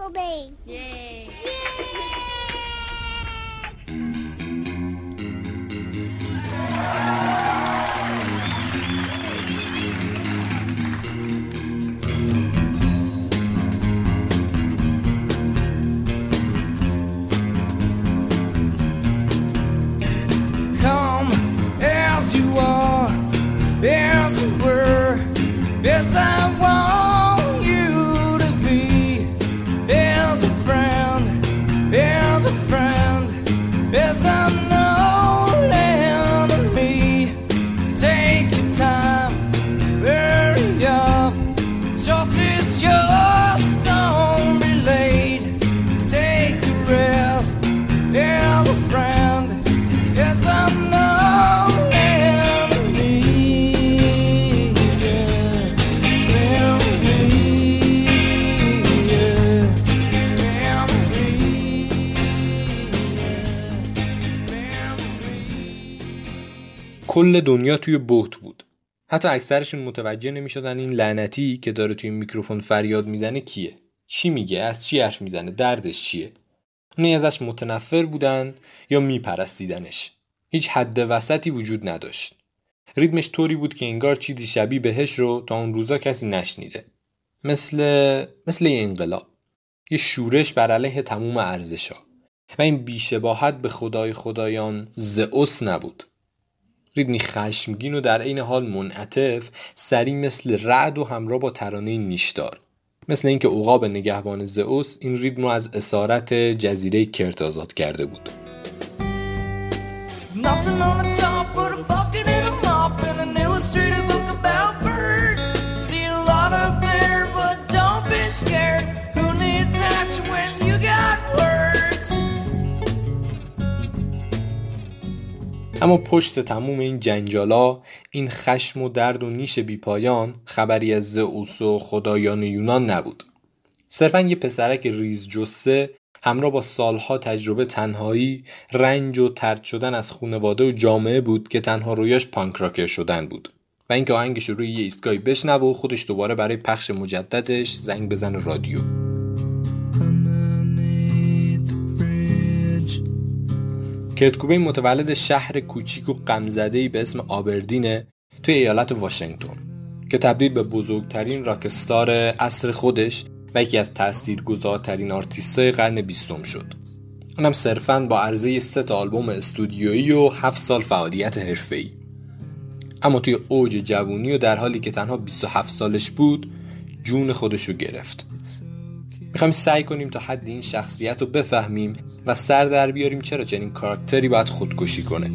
ficou bem. Yeah. Yeah. کل دنیا توی بوت بود. حتی اکثرشون متوجه نمی‌شدن این لعنتی که داره توی میکروفون فریاد می‌زنه کیه. چی میگه؟ از چی حرف می‌زنه؟ دردش چیه؟ نه ازش متنفر بودن یا میپرستیدنش. هیچ حد وسطی وجود نداشت. ریتمش طوری بود که انگار چیزی شبیه بهش رو تا اون روزا کسی نشنیده. مثل مثل یه انقلاب. یه شورش بر علیه تموم ارزشا و این بیشباهت به خدای خدایان زئوس نبود. ریدمی خشمگین و در عین حال منعطف سری مثل رعد و همراه با ترانه نیشدار. مثل اینکه عقاب نگهبان زئوس این ریتم رو از اسارت جزیره کرت آزاد کرده بود. اما پشت تموم این جنجالا این خشم و درد و نیش بیپایان خبری از زئوس و خدایان یونان نبود. صرفا یه پسرک ریز جسه همراه با سالها تجربه تنهایی رنج و ترد شدن از خونواده و جامعه بود که تنها رویاش پانک راکر شدن بود. و اینکه آهنگش رو روی یه ایستگاهی بشنوه و خودش دوباره برای پخش مجددش زنگ بزنه رادیو. کرت کوبین متولد شهر کوچیک و غمزده‌ای به اسم آبردینه توی ایالت واشنگتن که تبدیل به بزرگترین راکستار عصر خودش و یکی از تاثیرگذارترین آرتیستای قرن بیستم شد. اونم صرفاً با عرضه سه آلبوم استودیویی و هفت سال فعالیت حرفه‌ای. اما توی اوج جوونی و در حالی که تنها 27 سالش بود جون خودش رو گرفت. می‌خوایم سعی کنیم تا حد این شخصیت رو بفهمیم و سر در بیاریم چرا چنین کاراکتری باید خودکشی کنه.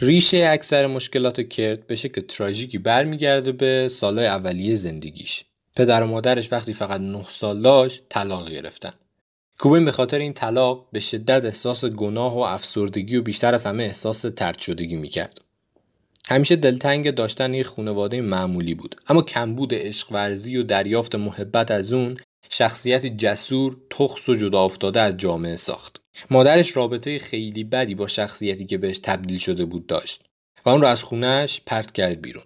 ریشه اکثر مشکلات کرت به شکل تراژیکی برمیگرده به سالهای اولیه زندگیش. پدر و مادرش وقتی فقط 9 سال داشت طلاق گرفتن. کوبین به خاطر این طلاق به شدت احساس گناه و افسردگی و بیشتر از همه احساس ترد شدگی می‌کرد. همیشه دلتنگ داشتن یک خانواده معمولی بود اما کمبود عشق ورزی و دریافت محبت از اون شخصیت جسور تخص و جدا افتاده از جامعه ساخت. مادرش رابطه خیلی بدی با شخصیتی که بهش تبدیل شده بود داشت و اون رو از خونهش پرت کرد بیرون.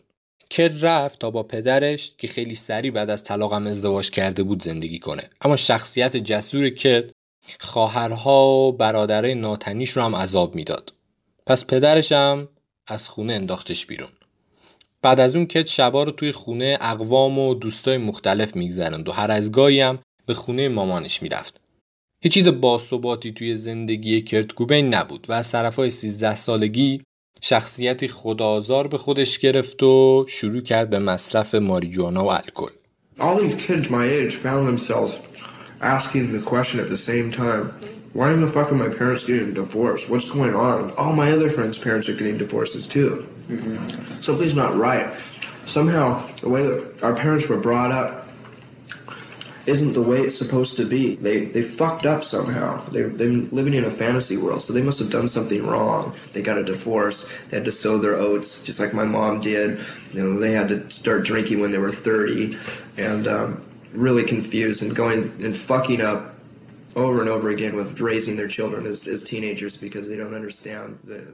کد رفت تا با پدرش که خیلی سریع بعد از طلاقم ازدواج کرده بود زندگی کنه. اما شخصیت جسور کد خواهرها و برادرای ناتنیش رو هم عذاب می‌داد. پس پدرش هم از خونه انداختش بیرون. بعد از اون کت شبا رو توی خونه اقوام و دوستای مختلف میگذرند و هر از گاهی هم به خونه مامانش می‌رفت هیچ چیز باثباتی توی زندگی کرت کوبین نبود و از طرفای 13 سالگی شخصیتی خدازار به خودش گرفت و شروع کرد به مصرف ماریجوانا و الکل. All these kids my age found themselves asking the question at the same time, why in the fuck are my parents getting divorced? What's going on? All my other friends' parents are getting divorces too. Something's not right. Somehow, the way that our parents were brought up isn't the way it's supposed to be. They they fucked up somehow. They they're living in a fantasy world, so they must have done something wrong. They got a divorce. They had to sow their oats, just like my mom did. You know, they had to start drinking when they were 30, and um, really confused and going and fucking up over and over again with raising their children as, as teenagers because they don't understand the.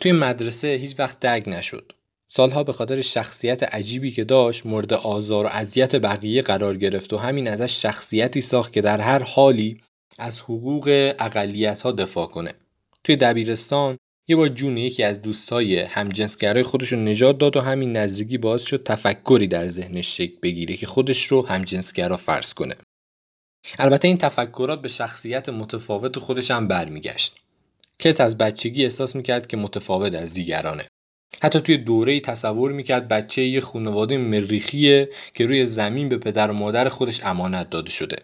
توی مدرسه هیچ وقت دگ نشد. سالها به خاطر شخصیت عجیبی که داشت مورد آزار و اذیت بقیه قرار گرفت و همین ازش شخصیتی ساخت که در هر حالی از حقوق اقلیت ها دفاع کنه. توی دبیرستان یه بار جون یکی از دوستای همجنسگرای خودش رو نجات داد و همین نزدیکی باعث شد تفکری در ذهنش شکل بگیره که خودش رو همجنسگرا فرض کنه. البته این تفکرات به شخصیت متفاوت خودش هم برمیگشت. کرت از بچگی احساس می‌کرد که متفاوت از دیگرانه. حتی توی دوره تصور می‌کرد بچه یه خانواده مریخیه که روی زمین به پدر و مادر خودش امانت داده شده.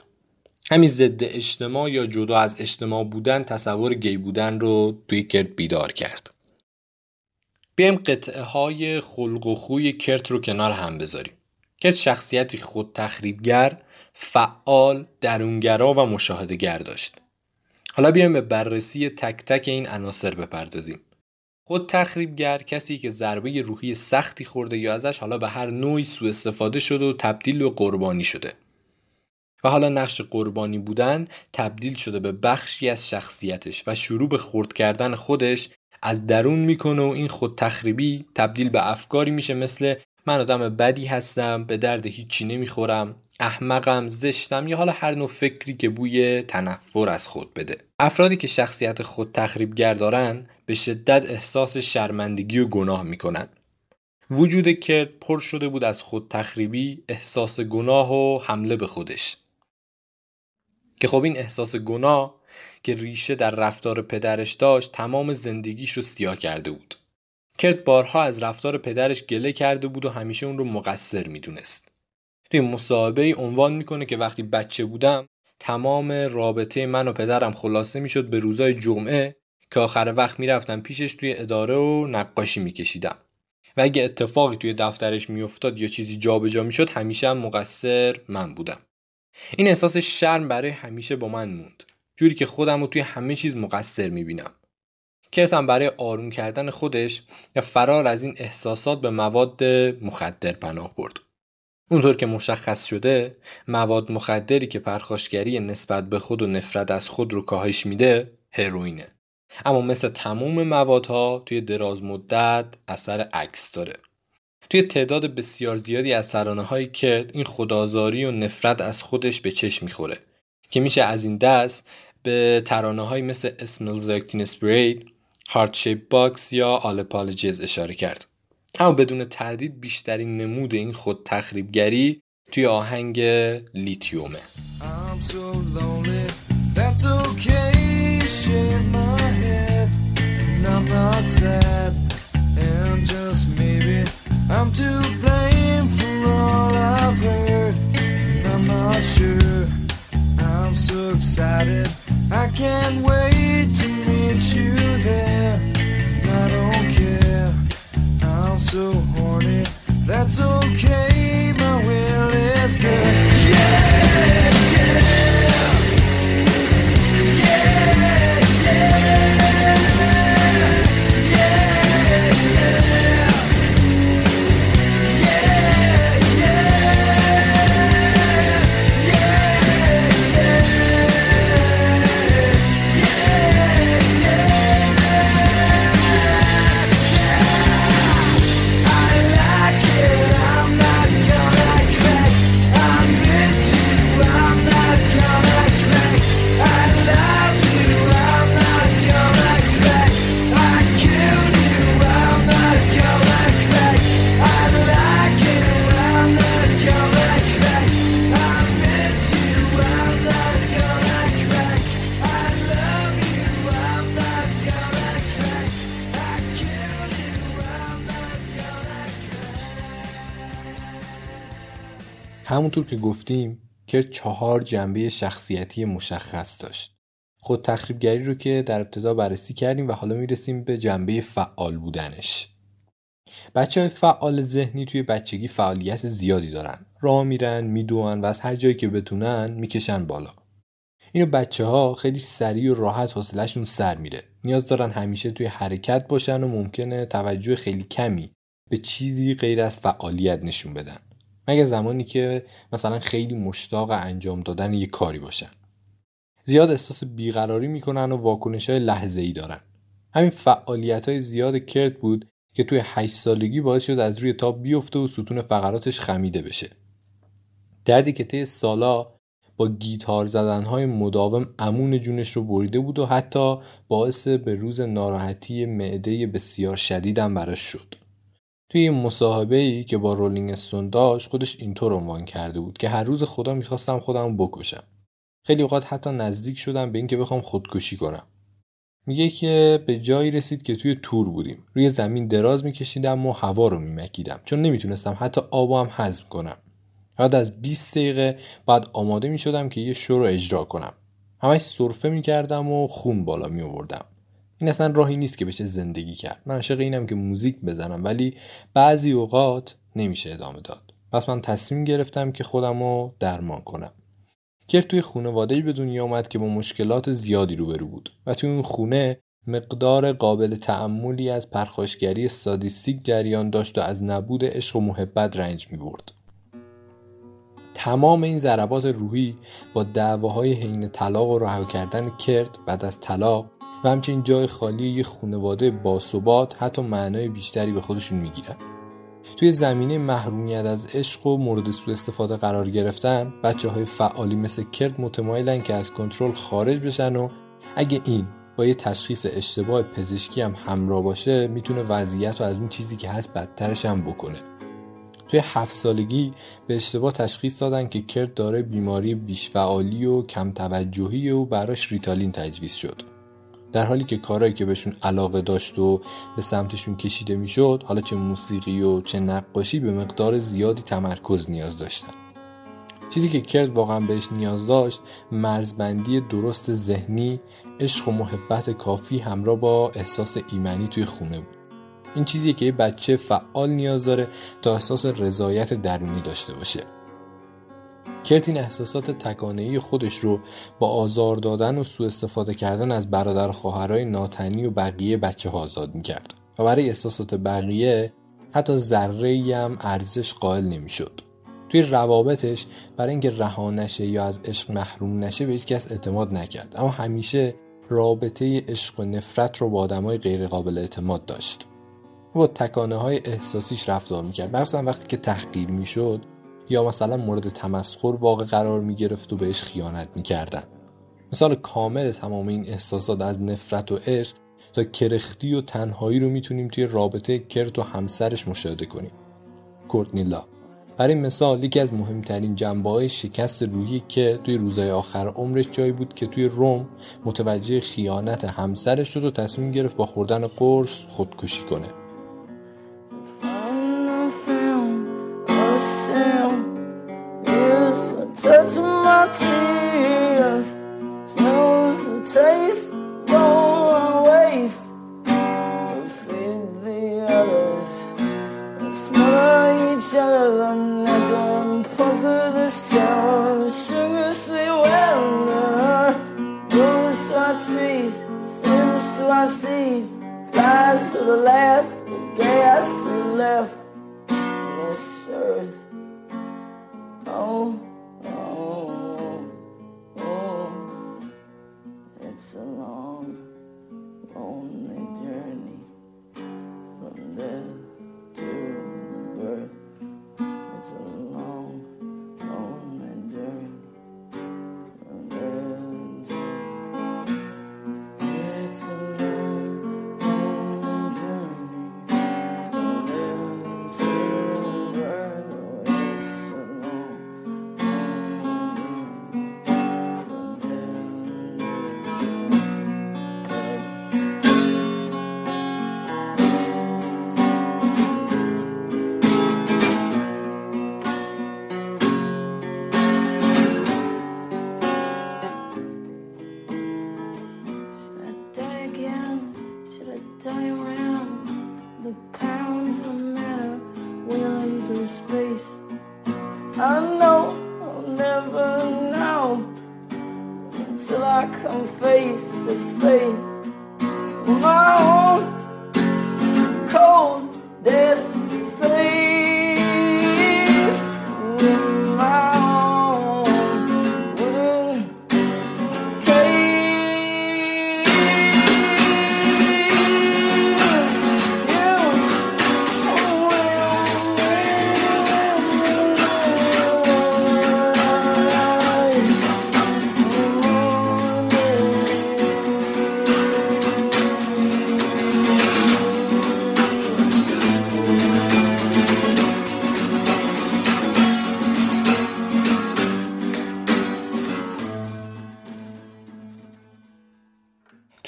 همین ضد اجتماع یا جدا از اجتماع بودن تصور گی بودن رو توی کرت بیدار کرد. بیایم قطعه های خلق و خوی کرت رو کنار هم بذاریم. کرت شخصیتی خود تخریبگر، فعال، درونگرا و مشاهدگر داشت. حالا بیایم به بررسی تک تک این عناصر بپردازیم. خود تخریبگر کسی که ضربه روحی سختی خورده یا ازش حالا به هر نوعی سوء استفاده شده و تبدیل به قربانی شده. و حالا نقش قربانی بودن تبدیل شده به بخشی از شخصیتش و شروع به خورد کردن خودش از درون می‌کنه و این خود تخریبی تبدیل به افکاری میشه مثل من آدم بدی هستم به درد هیچی نمی‌خورم احمقم زشتم یا حالا هر نوع فکری که بوی تنفر از خود بده. افرادی که شخصیت خود تخریبگر دارن به شدت احساس شرمندگی و گناه می‌کنن. وجود کرد پر شده بود از خود تخریبی احساس گناه و حمله به خودش. که خب این احساس گناه که ریشه در رفتار پدرش داشت تمام زندگیش رو سیاه کرده بود. کرد بارها از رفتار پدرش گله کرده بود و همیشه اون رو مقصر می‌دونست. توی مصاحبه ای عنوان می‌کنه که وقتی بچه بودم تمام رابطه من و پدرم خلاصه می‌شد به روزای جمعه که آخر وقت می‌رفتم پیشش توی اداره و نقاشی میکشیدم. و اگه اتفاقی توی دفترش میافتاد یا چیزی جابجا می‌شد همیشه هم مقصر من بودم. این احساس شرم برای همیشه با من موند. جوری که خودم رو توی همه چیز مقصر می‌بینم. کرتم برای آروم کردن خودش یا فرار از این احساسات به مواد مخدر پناه برد. اونطور که مشخص شده مواد مخدری که پرخاشگری نسبت به خود و نفرت از خود رو کاهش میده هروئینه اما مثل تموم موادها توی دراز مدت اثر عکس داره. توی تعداد بسیار زیادی از ترانه های کرد این خدازاری و نفرت از خودش به چشم می‌خوره که میشه از این دست به ترانه های مثل Like Teen Spirit، Heart Shape Box یا Apologies اشاره کرد. اما بدون تردید بیشترین نمود این خود تخریبگری توی آهنگ لیتیومه. I'm so lonely, that's okay. Shake my همونطور که گفتیم کرد چهار جنبه شخصیتی مشخص داشت. خود تخریبگری رو که در ابتدا بررسی کردیم و حالا می‌رسیم به جنبه فعال بودنش. بچه های فعال ذهنی توی بچگی فعالیت زیادی دارن. راه میرن میدوان و از هر جایی که بتونن می‌کشن بالا. اینو بچه ها خیلی سریع و راحت حوصلهشون سر میره. نیاز دارن همیشه توی حرکت باشن و ممکنه توجه خیلی کمی به چیزی غیر از فعالیت نشون بدن. مگه زمانی که مثلا خیلی مشتاق انجام دادن یه کاری باشن. زیاد احساس بیقراری می‌کنن و واکنش های لحظه ای دارن. همین فعالیت های زیاد کرد بود که توی 8 سالگی باعث شد از روی تاب بیفته و ستون فقراتش خمیده بشه. دردی که طی سالا با گیتار زدنهای مداوم امون جونش رو بریده بود و حتی باعث به روز ناراحتی معده بسیار شدیدم براش شد. توی این مصاحبه ای که با رولینگ استون داشت خودش اینطور عنوان کرده بود که هر روز خدا می‌خواستم خودم بکشم. خیلی اوقات حتی نزدیک شدم به اینکه بخوام خودکشی کنم. میگه که به جایی رسید که توی تور بودیم. روی زمین دراز میکشیدم و هوا رو میمکیدم. چون نمی‌تونستم حتی آبو هم هضم کنم. بعد از 20 دقیقه بعد آماده می‌شدم که یه شو رو اجرا کنم. همش سرفه می‌کردم و خون بالا می آوردم این اصلا راهی نیست که بشه زندگی کرد. من عاشق اینم که موزیک بزنم ولی بعضی اوقات نمیشه ادامه داد. پس من تصمیم گرفتم که خودم رو درمان کنم. کرد توی خانواده‌ای به دنیا آمد که با مشکلات زیادی روبرو بود و توی اون خونه مقدار قابل تعملی از پرخاشگری سادیستیک جریان داشت و از نبود عشق و محبت رنج می برد. تمام این ضربات روحی با دعواهای حین طلاق و رها کردن کرد بعد از طلاق و همچنین جای خالی یه خانواده باثبات حتی معنای بیشتری به خودشون می‌گیرن. توی زمینه محرومیت از عشق و مورد سوء استفاده قرار گرفتن بچه های فعالی مثل کرد متمایلن که از کنترل خارج بشن و اگه این با یه تشخیص اشتباه پزشکی هم همراه باشه می‌تونه وضعیت رو از اون چیزی که هست بدترش هم بکنه. توی هفت سالگی به اشتباه تشخیص دادن که کرد داره بیماری بیشفعالی و کم توجهی و براش ریتالین تجویز شد. در حالی که کارهایی که بهشون علاقه داشت و به سمتشون کشیده می‌شد حالا چه موسیقی و چه نقاشی به مقدار زیادی تمرکز نیاز داشتن. چیزی که کرد واقعا بهش نیاز داشت مرزبندی درست ذهنی عشق و محبت کافی همراه با احساس ایمنی توی خونه بود. این چیزی که یه بچه فعال نیاز داره تا احساس رضایت درونی داشته باشه. کرت این احساسات تکانهی خودش رو با آزار دادن و سوء استفاده کردن از برادر خواهرای ناتنی و بقیه بچه ها آزاد می‌کرد. و برای احساسات بقیه حتی ذره هم ارزش قائل نمی‌شد. توی روابطش برای اینکه رها نشه یا از عشق محروم نشه به کس اعتماد نکرد. اما همیشه رابطه عشق و نفرت رو با آدمای غیر قابل اعتماد داشت. و تکانه های احساسیش رفتار می‌کرد. مخصوصا وقتی که تحقیر می‌شد یا مثلا مورد تمسخر واقع قرار می گرفت و بهش خیانت می کردن. مثال کامل تمام این احساسات از نفرت و عشق تا کرختی و تنهایی رو می‌تونیم توی رابطه کرت و همسرش مشاهده کنیم. کورتنیلا برای مثال یکی از مهمترین جنبه های شکست روحی که توی روزهای آخر عمرش جایی بود که توی روم متوجه خیانت همسرش شد و تصمیم گرفت با خوردن قرص خودکشی کنه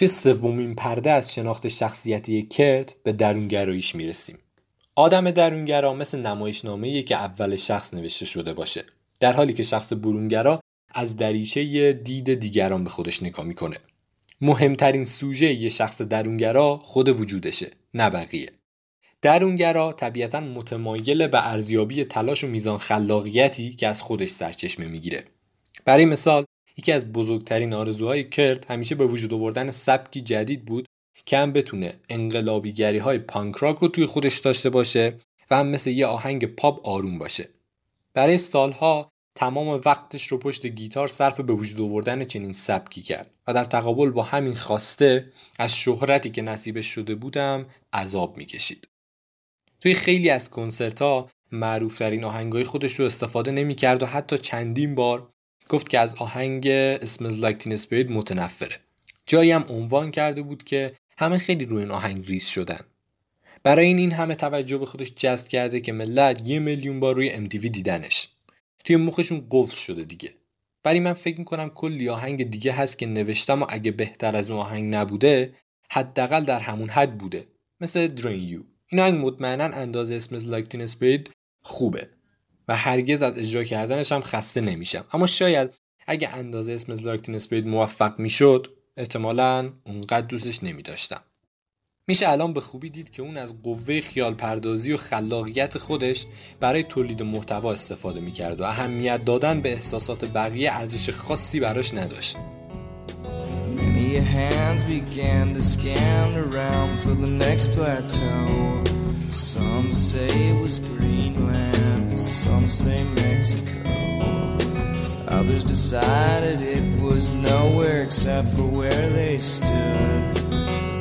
توی سومین پرده از شناخت شخصیتی کرت به درونگراییش می‌رسیم. آدم درونگرا مثل نمایشنامه‌ایه که اول شخص نوشته شده باشه. در حالی که شخص برونگرا از دریچه دید دیگران به خودش نگاه می‌کنه. مهمترین سوژه یه شخص درونگرا خود وجودشه، نه بقیه. درونگرا طبیعتا متمایل به ارزیابی تلاش و میزان خلاقیتی که از خودش سرچشمه می‌گیره. برای مثال یکی از بزرگترین آرزوهای کرت همیشه به وجود آوردن سبکی جدید بود که هم بتونه انقلابیگری های پانک راک رو توی خودش داشته باشه و هم مثل یه آهنگ پاپ آروم باشه. برای سالها تمام وقتش رو پشت گیتار صرف به وجود آوردن چنین سبکی کرد و در تقابل با همین خواسته از شهرتی که نصیبش شده بودم عذاب می‌کشید. توی خیلی از کنسرت ها معروف آهنگای خودش رو استفاده نمی‌کرد و حتی چندین بار گفت که از آهنگ Smells Like Teen Spirit متنفره. جایی هم عنوان کرده بود که همه خیلی روی این آهنگ ریز شدن. برای این این همه توجه به خودش جذب کرده که ملت یه میلیون بار روی MTV دیدنش. توی مخشون قفل شده دیگه. برای من فکر می‌کنم کلی آهنگ دیگه هست که نوشتم و اگه بهتر از اون آهنگ نبوده حداقل در همون حد بوده. مثل درین یو. این آهنگ مطمئنا اندازه Like Teen Spirit خوبه. و هرگز از اجرا کردنش هم خسته نمیشم اما شاید اگه اندازه اسم لاکتین اسپید موفق می‌شد احتمالا اونقدر دوستش نمی داشتم. میشه الان به خوبی دید که اون از قوه خیال پردازی و خلاقیت خودش برای تولید محتوا استفاده می‌کرد و اهمیت دادن به احساسات بقیه ارزش خاصی براش نداشت. Many some say Mexico. Others decided it was nowhere except for where they stood.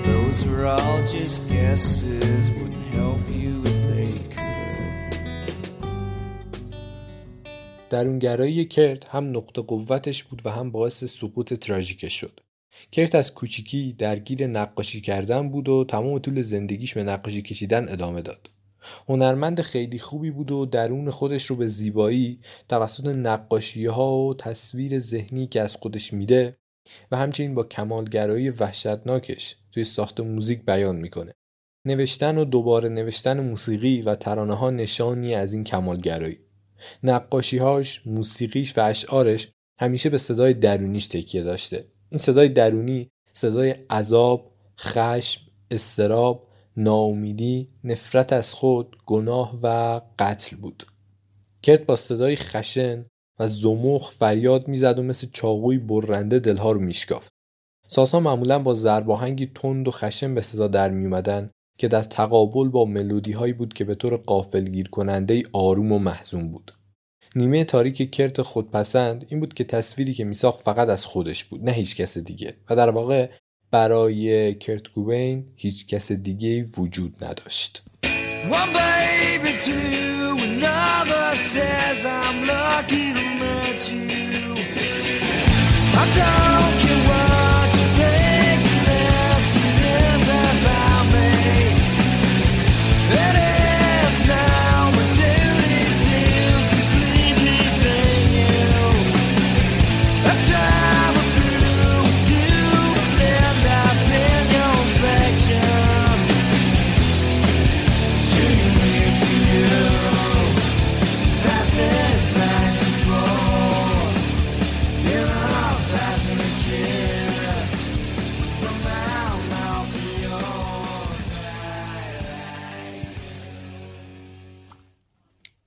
Those were all just guesses, wouldn't help you if they could. درونگرایی کرت هم نقطه قوتش بود و هم باعث سقوط تراژیکش شد. کرت از کوچیکی درگیر نقاشی کردن بود و تمام طول زندگیش به نقاشی کشیدن ادامه داد. هنرمند خیلی خوبی بود و درون خودش رو به زیبایی توسط نقاشی ها و تصویر ذهنی که از خودش میده و همچنین با کمالگرایی وحشتناکش توی ساخت موزیک بیان می‌کنه. نوشتن و دوباره نوشتن موسیقی و ترانه ها نشانی از این کمالگرایی. نقاشیهاش، موسیقیش و اشعارش همیشه به صدای درونیش تکیه داشته. این صدای درونی صدای عذاب، خشم، استراب، ناامیدی، نفرت از خود، گناه و قتل بود. کرت با صدای خشن و زمخ فریاد می‌زد و مثل چاقوی برنده دلها رو میشکافت. ساسا معمولا با ضرباهنگی تند و خشن به صدا در می اومدن که در تقابل با ملودی هایی بود که به طور قافلگیر کننده آروم و محزون بود. نیمه تاریک کرت خودپسند این بود که تصویری که میساخت فقط از خودش بود نه هیچ کس دیگه و در واقع برای کرت گوبین هیچ کس دیگه وجود نداشت.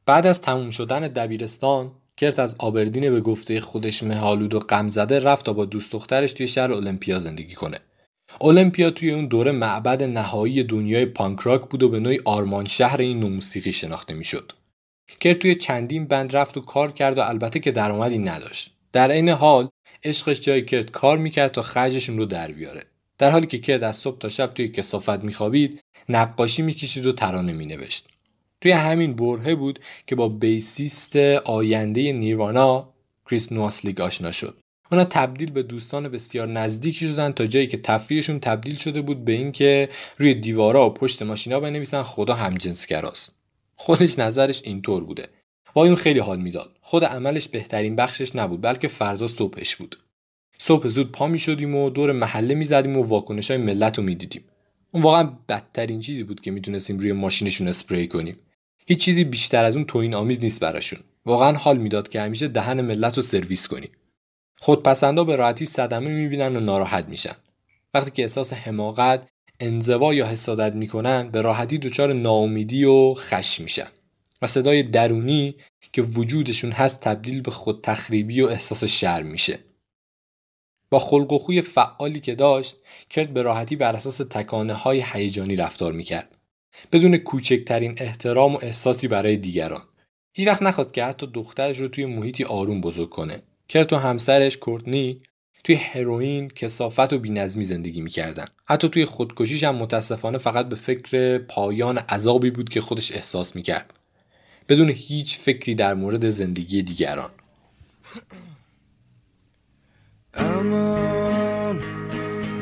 بعد از تموم شدن دبیرستان کرت از آبردین به گفته خودش مهالود و غم زده رفت تا با دوست دخترش توی شهر المپیا زندگی کنه. المپیا توی اون دوره معبد نهایی دنیای پانکراک بود و به نوعی آرمان شهر این نوع موسیقی شناخته می‌شد. کرت توی چندین بند رفت و کار کرد و البته که درآمدی نداشت. در عین حال عشقش جای کرد کار می‌کرد تا خرجشون رو در بیاره. در حالی که کرد از صبح تا شب توی کسافت میخوابید نقاشی می‌کشید و ترانه مینوشت. توی همین برهه بود که با بیسیست آینده نیروانا کریس نواسلیگ آشنا شد. اونا تبدیل به دوستان بسیار نزدیکی شدن تا جایی که تفریحشون تبدیل شده بود به اینکه روی دیوارا و پشت ماشینا بنویسن خدا همجنسگراست. خودش نظرش اینطور بوده. وای اون خیلی حال می‌داد. خود عملش بهترین بخشش نبود بلکه فردا صبحش بود. صبح زود پا می شدیم و دور محله می زدیم و واکنش های ملت رو می دیدیم. اون واقعا بدترین چیزی بود که می‌تونستیم روی ماشینشون اسپری کنیم. هیچ چیزی بیشتر از اون توین آمیز نیست براشون. واقعا حال می‌داد که همیشه دهن ملت رو سرویس کنیم. خودپسندا به راحتی صدمه می‌بینن و ناراحت میشن. وقتی که احساس حماقت، انزوا یا حسادت می‌کنن به راحتی دچار ناامیدی و خشم میشن. و صدای درونی که وجودشون هست تبدیل به خود تخریبی و احساس شرم میشه. با خلق و خوی فعالی که داشت کرد به راحتی بر اساس تکانه های هیجانی رفتار می‌کرد بدون کوچکترین احترام و احساسی برای دیگران. هیچ وقت نخواست که حتی دخترش رو توی محیطی آروم بزرگ کنه. کرد و همسرش کورتنی توی هروئین کسافت و بینظمی زندگی می‌کردن. حتی توی خودکشیش هم متاسفانه فقط به فکر پایان عذابی بود که خودش احساس می‌کرد. بدون هیچ فکری در مورد زندگی دیگران. I'm on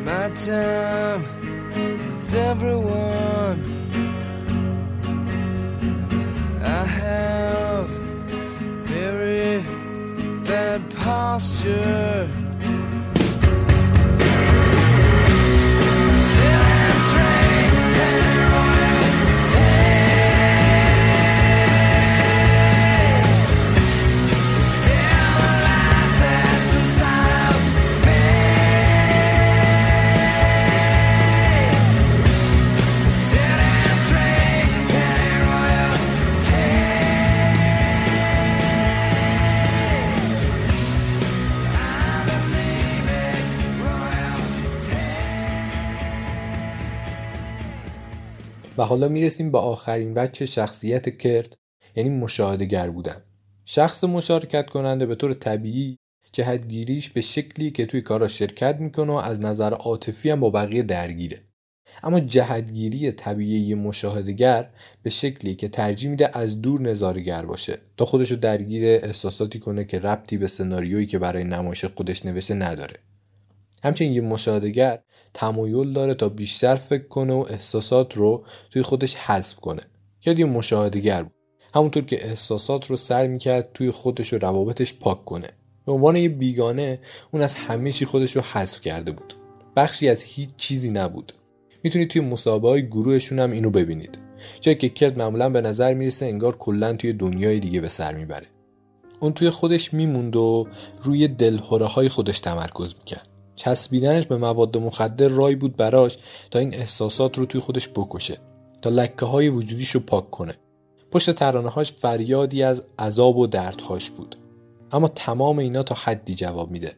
my time with everyone. Posture. و حالا می‌رسیم به آخرین وجه شخصیت کرت یعنی مشاهدگر بودن. شخص مشارکت کننده به طور طبیعی جهتگیریش به شکلی که توی کارا شرکت می‌کنه و از نظر عاطفی هم با بقیه درگیره. اما جهتگیری طبیعی مشاهدگر به شکلی که ترجیح میده از دور نظارگر باشه. تا خودشو درگیر احساساتی کنه که ربطی به سناریویی که برای نمایش خودش نوشته نداره. همچنین یه مشاهدگر تمایل داره تا بیشتر فکر کنه و احساسات رو توی خودش حذف کنه. یاد یه مشاهدگر بود. همونطور که احساسات رو سر می‌کرد توی خودش و روابطش پاک کنه. به عنوان یه بیگانه اون از همه چی خودش رو حذف کرده بود. بخشی از هیچ چیزی نبود. می‌تونید توی مسابقه های گروهشون هم اینو ببینید. جایی که کرد معمولا به نظر می‌رسه انگار کلا توی دنیای دیگه به سر می‌بره. اون توی خودش میموند و روی دلهوره های خودش تمرکز می‌کرد. چسبیدنش به مواد مخدر رای بود براش تا این احساسات رو توی خودش بکشه تا لکه های وجودیش رو پاک کنه. پشت ترانه هاش فریادی از عذاب و دردهاش بود. اما تمام اینا تا حدی جواب میده.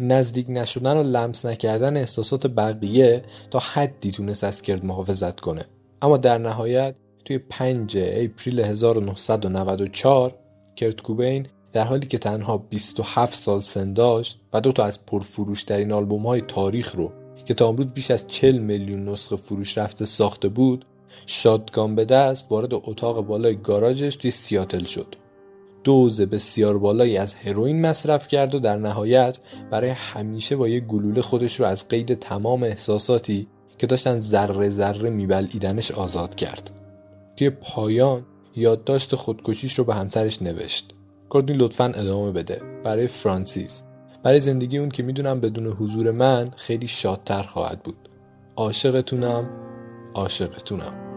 نزدیک نشدن و لمس نکردن احساسات بقیه تا حدی تونست از کرد محافظت کنه. اما در نهایت توی 5 اپریل 1994 کرت کوبین در حالی که تنها 27 سال سن داشت و دو تا از پرفروشترین آلبوم های تاریخ رو که تا امروز بیش از 40 میلیون نسخه فروش رفته ساخته بود شادگان به دست وارد اتاق بالای گاراژش توی سیاتل شد. دوز بسیار بالایی از هروئین مصرف کرد و در نهایت برای همیشه با یک گلوله خودش رو از قید تمام احساساتی که داشتن ذره ذره میبلعیدنش آزاد کرد. توی پایان یادداشت خودکشیش رو به همسرش نوشت. کردی لطفا ادامه بده. برای فرانسیس. برای زندگی اون که می‌دونم بدون حضور من خیلی شادتر خواهد بود. عاشقتونم. عاشقتونم.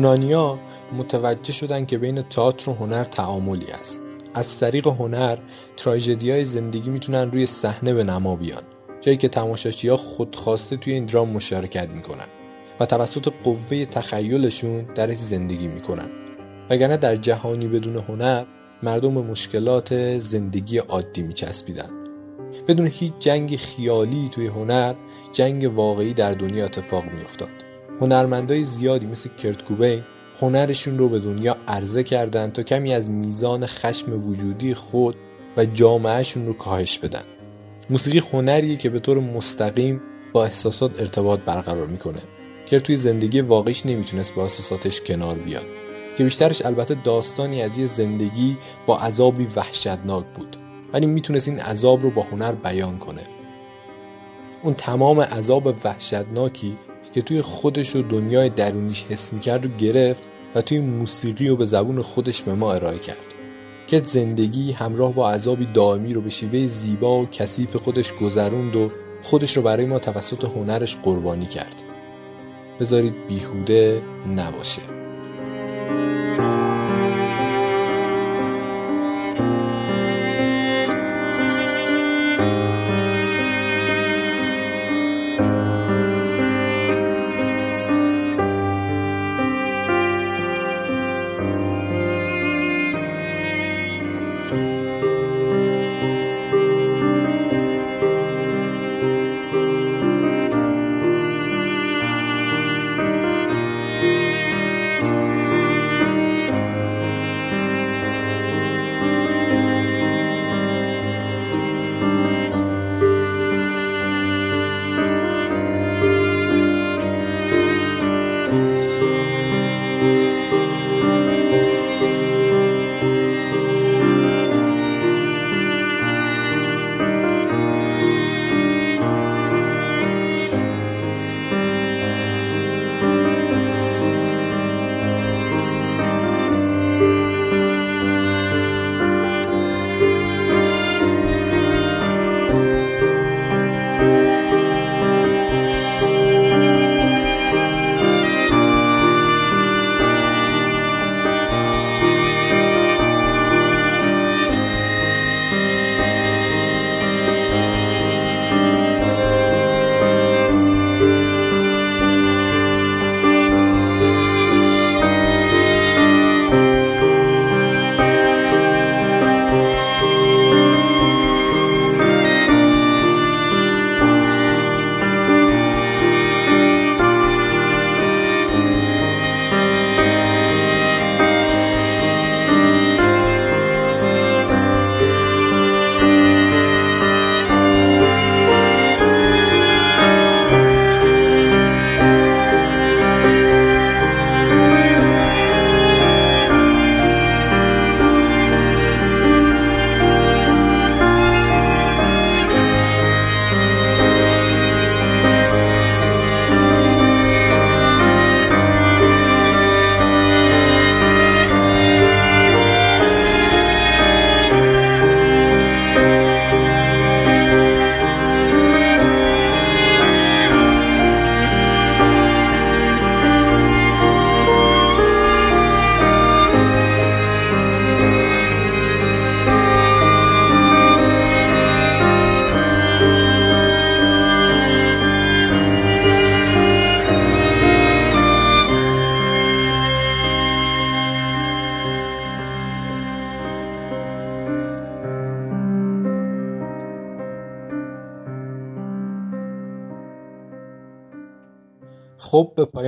یونانیا متوجه شدن که بین تئاتر و هنر تعاملی است. از طریق هنر تراژدی های زندگی می‌تونن روی صحنه به نما بیان جایی که تماشاچی ها خودخواسته توی این درام مشارکت می‌کنن و توسط قوه تخیلشون درش زندگی می‌کنن. وگرنه در جهانی بدون هنر مردم به مشکلات زندگی عادی میچسبیدن. بدون هیچ جنگ خیالی توی هنر جنگ واقعی در دنیا اتفاق میافتاد. هنرمندای زیادی مثل کرت کوبین هنرشون رو به دنیا عرضه کردن تا کمی از میزان خشم وجودی خود و جامعهشون رو کاهش بدن. موسیقی هنریه که به طور مستقیم با احساسات ارتباط برقرار می‌کنه که توی زندگی واقعیش نمی‌تونست با احساساتش کنار بیاد که بیشترش البته داستانی از یه زندگی با عذابی وحشتناک بود ولی می‌تونست این عذاب رو با هنر بیان کنه. اون تمام عذاب وحشتناکی که توی خودش و دنیای درونیش حس می‌کرد رو گرفت و توی موسیقی و به زبون خودش به ما ارائه کرد. که زندگی همراه با عذابی دائمی رو به شیوه زیبا و کثیف خودش گذروند و خودش رو برای ما توسط هنرش قربانی کرد. بذارید بیهوده نباشه.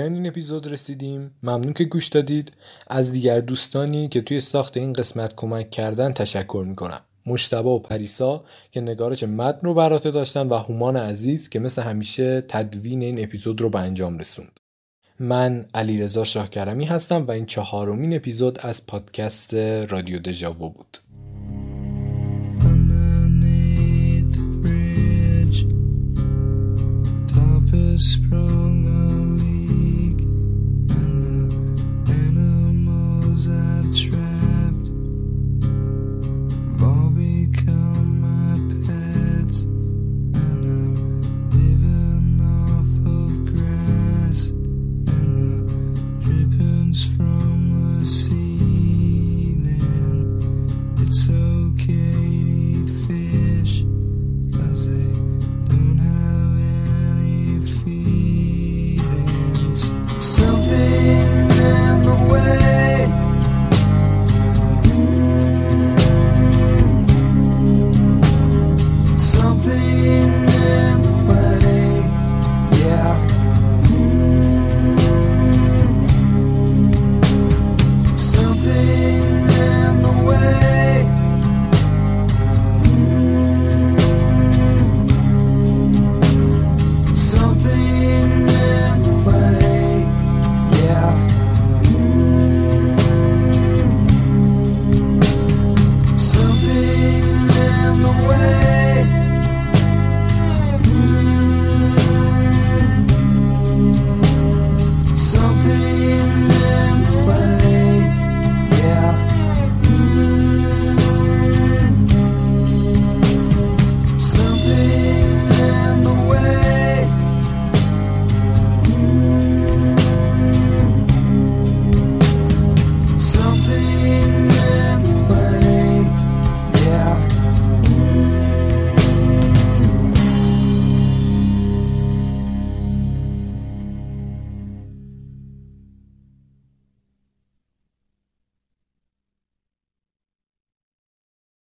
پایان این اپیزود رسیدیم. ممنون که گوش دادید. از دیگر دوستانی که توی ساخت این قسمت کمک کردن تشکر می‌کنم. مشتبه و پریسا که نگارش متن رو براته داشتن و هومان عزیز که مثل همیشه تدوین این اپیزود رو به انجام رسوند. من علیرضا شاهکرمی هستم و این چهارمین اپیزود از پادکست رادیو دژاو بود. Sprung